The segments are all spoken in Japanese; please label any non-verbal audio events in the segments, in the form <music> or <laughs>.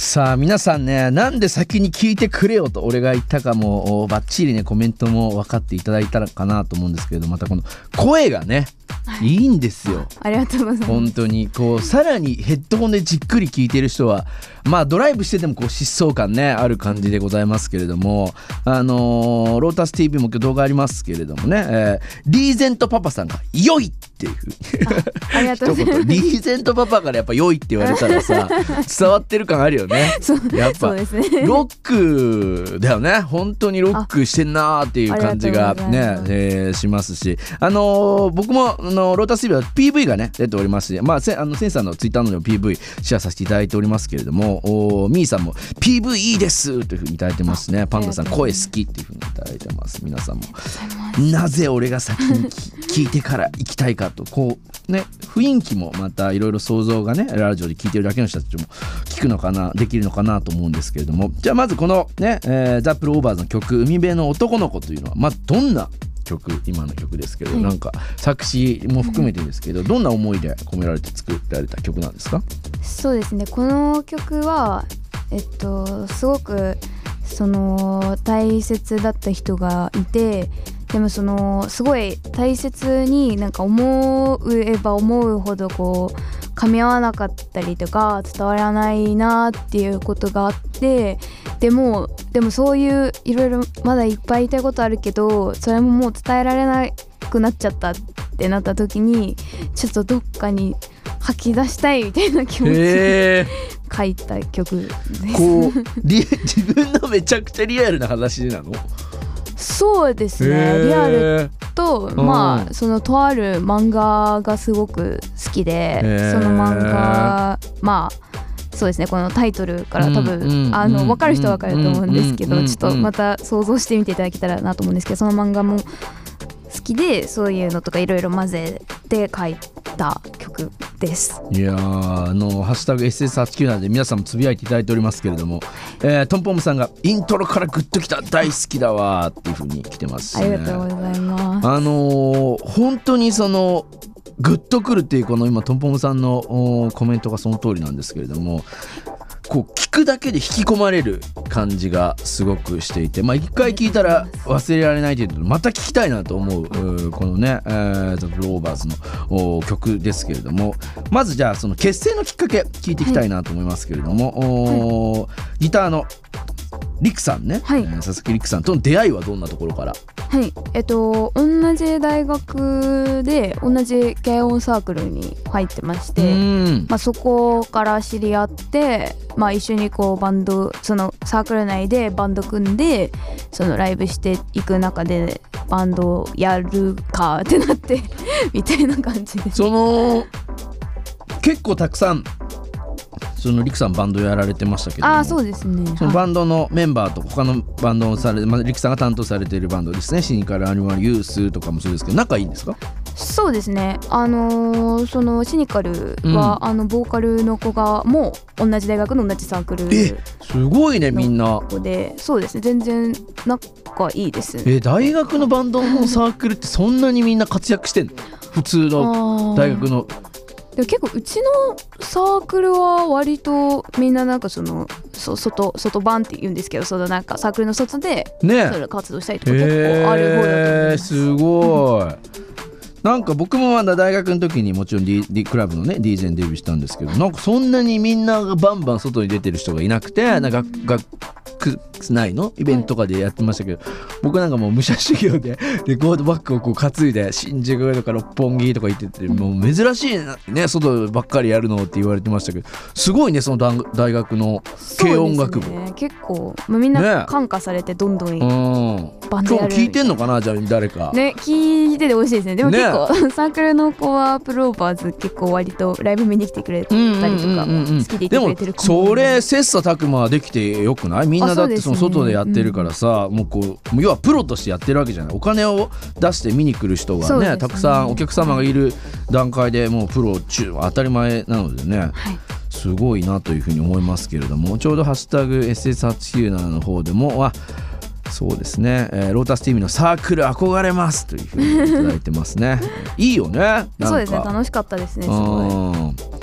さあ皆さんねなんで先に聞いてくれよと俺が言ったかもバッチリねコメントも分かっていただいたらかなと思うんですけれどまたこの声がねいいんですよ。ありがとうございます。本当にこうさらにヘッドホンでじっくり聞いてる人はまあドライブしててもこう疾走感ねある感じでございますけれどもあのーロータス TV も今日動画ありますけれどもね、えーリーゼントパパさんが「良い!」っていう。ありがとうございます。<laughs> リーゼントパパからやっぱ「良い」って言われたらさ <laughs> 伝わってる感あるよね。やっぱ。ね。ロックだよね。本当にロックしてんなーっていう感じがねます、えーしますし。あのー僕もあのロータス TV は PV がね出ておりますしまあせあのセンサーのツイッターの PV シェアさせていただいております。けれどもおーミーさんも PV いいですというふうにいただいてますね。パンダさん声好きっていうふうにいただいてます。皆さんも。なぜ俺が先に聞聞いてから行きたいかとこうね雰囲気もまたいろいろ想像がねラジオで聞いてるだけの人たちも聞くのかなできるのかなと思うんですけれども。じゃあまずこのね、えーザ・プロオーバーズの曲「海辺の男の子」というのはまあどんな曲今の曲ですけど、はい。なんか作詞も含めてですけど、どんな思いで込められて作られた曲なんですか？そうですね。この曲はえっとすごくその大切だった人がいてでもそのすごい大切になんか思えば思うほどこう噛み合わなかったりとか伝わらないなっていうことがあってでもでもそういういろいろまだいっぱい言いたいことあるけどそれももう伝えられなくなっちゃったってなった時にちょっとどっかに吐き出したいみたいな気持ちで書いた曲です。こうリ自分のめちゃくちゃリアルな話なの？そうですね。リアルとん。まあそのとある漫画がすごく好きでその漫画まあそうですねこのタイトルから多分あの分かる人は分かると思うんですけどちょっとまた想像してみていただけたらなと思うんですけどその漫画も好きでそういうのとかいろいろ混ぜて書いた曲です。いやーあの「ハッシュタグ #SS89」なんで皆さんもつぶやいていただいておりますけれども、えートンポムさんが「イントロからグッときた大好きだわ」っていうふうに来てますあね。りがとうございます。あのー本当にそのグッとくるっていうこの今トンポムさんのおコメントがその通りなんですけれどもこう聞くだけで引き込まれる感じがすごくしていてまあ一回聞いたら忘れられないというとまた聞きたいなと思うこのね「えー、ザ・ブローバーズのお曲ですけれどもまずじゃあその結成のきっかけ聞いていきたいなと思いますけれども、おーギターのリクさんね、はい。えー佐々木リクさんとの出会いはどんなところから？はい、えっと同じ大学で同じ軽音サークルに入ってましうて、んまあ、そこから知り合って、まあ、一緒にこうバンドそのサークル内でバンド組んでそのライブしていく中でバンドをやるかってなって <laughs> みたいな感じです。その結構たくさんそのリクさんバンドやられてましたけども。ああそうですね。そのバンドのメンバーと他のバンドをされ、まあ、リクさんが担当されているバンドですね。シニカルアニマルユースとかもそうですけど仲いいんですか？そうですね。あのーそのシニカルは、あのボーカルの子がもう同じ大学の同じサークルえすごいねみんな。子でそうですね。全然仲いいです。ね。え大学のバンドのサークルってそんなにみんな活躍してんの？普通の大学のでも結構うちのサークルは割とみんななんかそのそ外外版って言うんですけどそのなんかサークルの外でねそれ活動したりとか結構ある方だと思います。すごいなんか僕もまだ大学の時にもちろん D, D クラブのね DJ にデビューしたんですけどなんかそんなにみんながバンバン外に出てる人がいなくてなんか学学内の？イベントとかでやってましたけど、僕なんかもう武者修行でレコードバッグをこう担いで新宿とか六本木とか行っててもう珍しいね外ばっかりやるのって言われてましたけどすごいねその大大学の軽音楽部。ね、結構、まあ、みんね。な感化されてどんどんうんバンドやる今日聞いてんのかなじゃあ誰か。ね聞いててほしいですね。でもね。結構、サークルの子はプローバーズ結構割とライブ見に来てくれたりとか好きでいてくれてる子もそれ切磋琢磨できてよくない？みんなだってそそ外でやってるからさ、もうこう要はプロとしてやってるわけじゃない。お金を出して見に来る人がねね。たくさんお客様がいる段階でもうプロ中当たり前なのでねはい。すごいなというふうに思いますけれどもちょうど「ハッシュタグ #SS897」の方でもあそうですね、えーロータス TV のサークル憧れますというふうにいただいてますね。いいよねそうですね楽しかったですねすごい。うん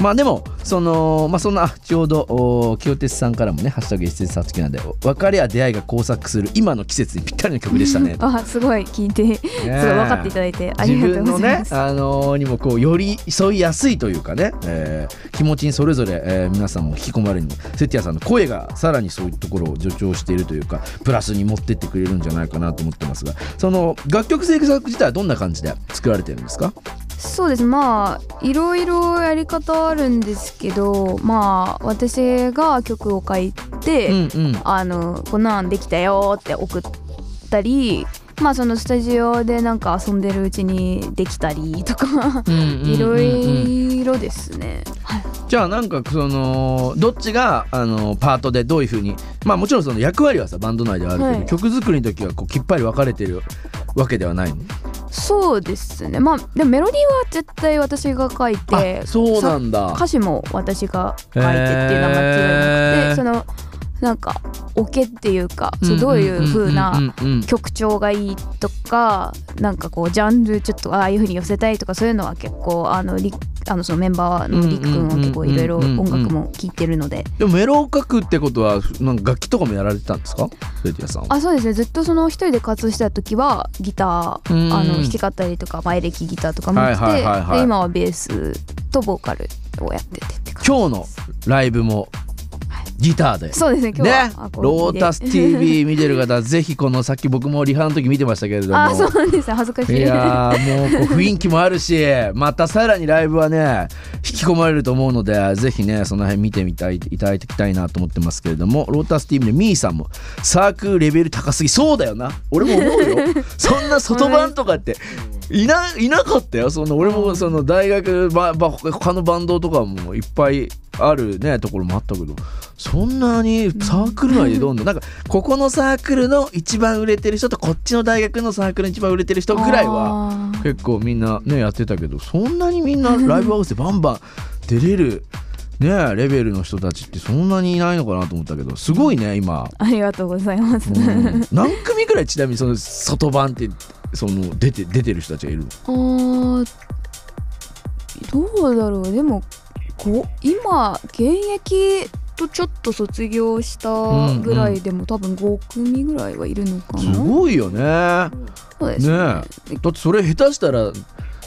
まあでもそのまあそんなあちょうどお清哲さんからもね「ハッシュタグ SS89」なんで別れや出会いが交錯する今の季節にぴったりの曲でしたね。あすごい聞いてすごい分かっていただいてありがとうございます。自分のね、あのーにもこうより沿いやすいというかね、えー気持ちにそれぞれ、えー皆さんも引き込まれる。のセティアさんの声がさらにそういうところを助長しているというかプラスに持ってってくれるんじゃないかなと思ってますがその楽曲制作自体はどんな感じで作られてるんですか？そうです。まあいろいろやり方あるんですけどまあ私が曲を書いて、うんうん。あのこんなんできたよって送ったりまあそのスタジオでなんか遊んでるうちにできたりとかいろいろですね。はい。じゃあなんかそのどっちがあのパートでどういうふうにまあもちろんその役割はさバンド内ではあるけど、はい。曲作りの時はこうきっぱり分かれてるわけではないの？そうですね。まあでもメロディーは絶対私が書いてあそうなんだ。歌詞も私が書いてっていうのは間違いなくて、そのなんかオケっていうか、そうどういう風な曲調がいいとかなんかこうジャンルちょっとああいう風に寄せたいとかそういうのは結構あのリあのそのメンバーのりく君は結構いろいろ音楽も聴いてるので。でもメロを書くってことはなんか楽器とかもやられてたんですか？セティアさんは。あそうですね。ずっとその一人で活動してた時はギターうんあの弾き語りとか前歴ギターとかもやって今はベースとボーカルをやってて今日のライブもギターで。そうですね今日はね？ロータス TV 見てる方ぜひこのさっき僕もリハの時見てましたけれども。あそうなんですね恥ずかしい。いやーもうこう雰囲気もあるし <laughs> またさらにライブはね引き込まれると思うのでぜひねその辺見てみたいいただきたいなと思ってますけれども。ロータス TV でミーさんもサークルレベル高すぎそうだよな。俺も思うよ。<laughs> そんな外番とかっていないなかったよ。その俺もその大学ばば他のバンドとかもいっぱいあるねところもあったけどそんなにサークル内でどんどんなんかここのサークルの一番売れてる人とこっちの大学のサークルの一番売れてる人ぐらいは結構みんなねやってたけどそんなにみんなライブハウスでバンバン出れるねレベルの人たちってそんなにいないのかなと思ったけどすごいね今、ありがとうございます、うん。何組ぐらいちなみにその外版ってその出て出てる人たちがいるの。あーどうだろう。でもこ今現役とちょっと卒業したぐらいでも、多分5組ぐらいはいるのかすなごいよね。ねそうですね。だってそれ下手したら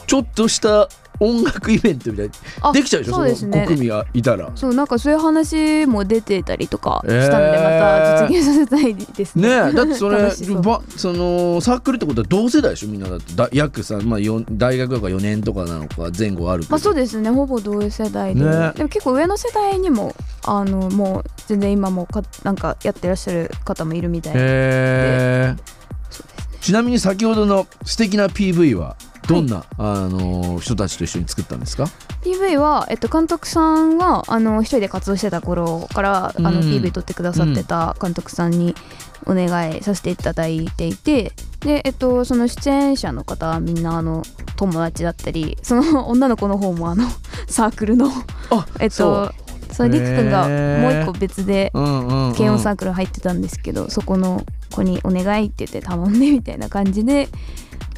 ちょっとした音楽イベントみたいできちゃうでしょ？そうですね。の5組がいたら。そうなんかそういう話も出てたりとかえーしたので、また実現させたいですね。ねえだってそれそそのサークルってことは同世代でしょ？みんなだって。だ約さ、まあ、よ大学とか4年とかなのか前後あるまあそうですね。ほぼ同世代で、ねでも結構上の世代にもあのもう全然今もかなんかやってらっしゃる方もいるみたいで、へえちなみに先ほどの素敵な PV は？どんな、あの人たちと一緒に作ったんですか？PV は、えっと、監督さんはあの一人で活動してた頃から、あのうん。PV 撮ってくださってた監督さんにお願いさせていただいていてで、えっと、その出演者の方はみんなあの友達だったりその女の子の方もあの <laughs> サークルのあえっとそう。りくくんがもう一個別でうんうん、うん、軽音サークル入ってたんですけど、そこの子にお願いって言って頼んでみたいな感じで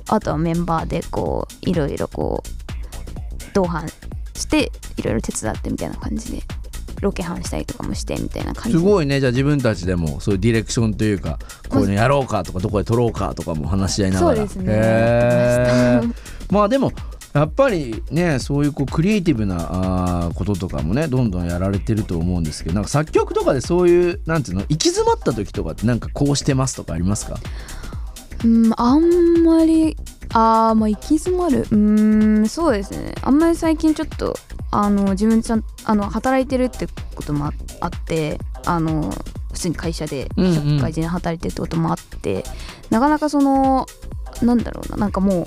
あとはメンバーでこういろいろこう同伴していろいろ手伝ってみたいな感じでロケハンしたりとかもしてみたいな感じ。ですごいね。じゃあ自分たちでもそういうディレクションというかこういうのやろうかとかどこで撮ろうかとかも話し合いながら。そうですね。ままあでもやっぱりねそういうこうクリエイティブなあーこととかもねどんどんやられてると思うんですけどなんか作曲とかでそういうなんていうの行き詰まった時とかってなんかこうしてますとかありますか？うんあんまりあーまあ行き詰まる？うーんそうですね。あんまり最近ちょっとあの自分ちゃんあの働いてるってこともああってあの普通に会社でうんうん。社会人で働いてるってこともあって、なかなかそのなんだろうななんかもう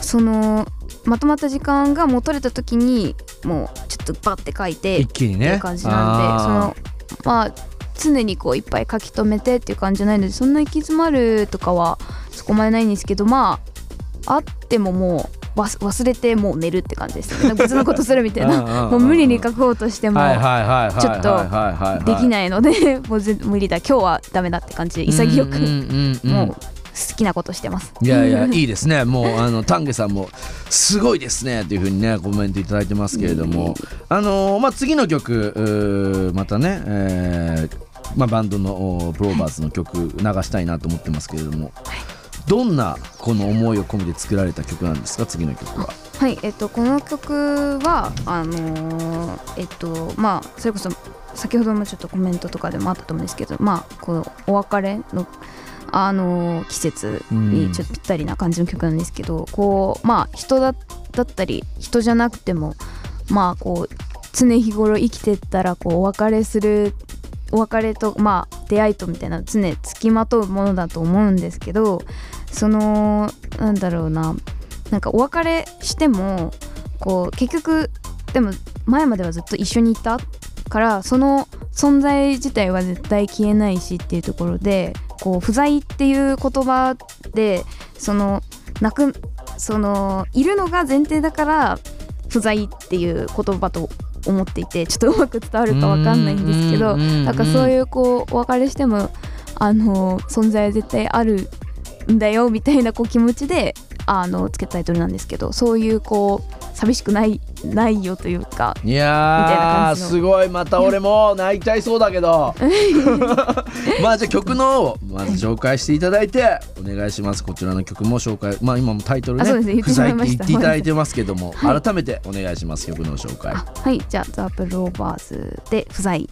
そのまとまった時間がもう取れた時にもうちょっとバッて書いて一気にね。っていう感じなんでそのまあ常にこういっぱい書き留めてっていう感じじゃないのでそんな行き詰まるとかはそこまでないんですけどまああってももう忘忘れてもう寝るって感じですね。<laughs> 別のことするみたいな。もう無理に書こうとしてもちょっとできないのでもう全無理だ今日はダメだって感じで潔くもう好きなことしてます。いやいやいいですね。もうあの丹下さんもすごいですね。というふうにねコメントいただいてますけれども。あのーまあ次の曲またね、えーまあ、バンドのおプローバーズの曲流したいなと思ってますけれども、どんなこの思いを込めて作られた曲なんですか？次の曲は。はい。えっとこの曲はあのーえっとまあそれこそ先ほどもちょっとコメントとかでもあったと思うんですけどまあこのお別れのあのー季節にちょっとぴったりな感じの曲なんですけど、こうまあ人だだったり人じゃなくてもまあこう常日頃生きてったらこうお別れするお別れとまあ出会いとみたいな常つきまとうものだと思うんですけどそのなんだろうななんかお別れしてもこう結局でも前まではずっと一緒にいたからその存在自体は絶対消えないしっていうところでこう不在っていう言葉でそのなくそのいるのが前提だから不在っていう言葉と思っていてちょっとうまく伝わるかわかんないんですけどなんかそういうこうお別れしてもあの存在は絶対あるんだよみたいなこう気持ちであのつけたタイトルなんですけどそういうこう寂しくないないよというか。いみたいなやー感じの。すごいまた俺も泣いちゃいそうだけど。<laughs> まあじゃあ曲のまず紹介していただいてお願いします。こちらの曲も紹介まあ今もタイトルねあそうですね。言ってまいました。言っていただいてますけども、はい。改めてお願いします曲の紹介。あはい。じゃあ「ザ・プローバーズ」で「不在」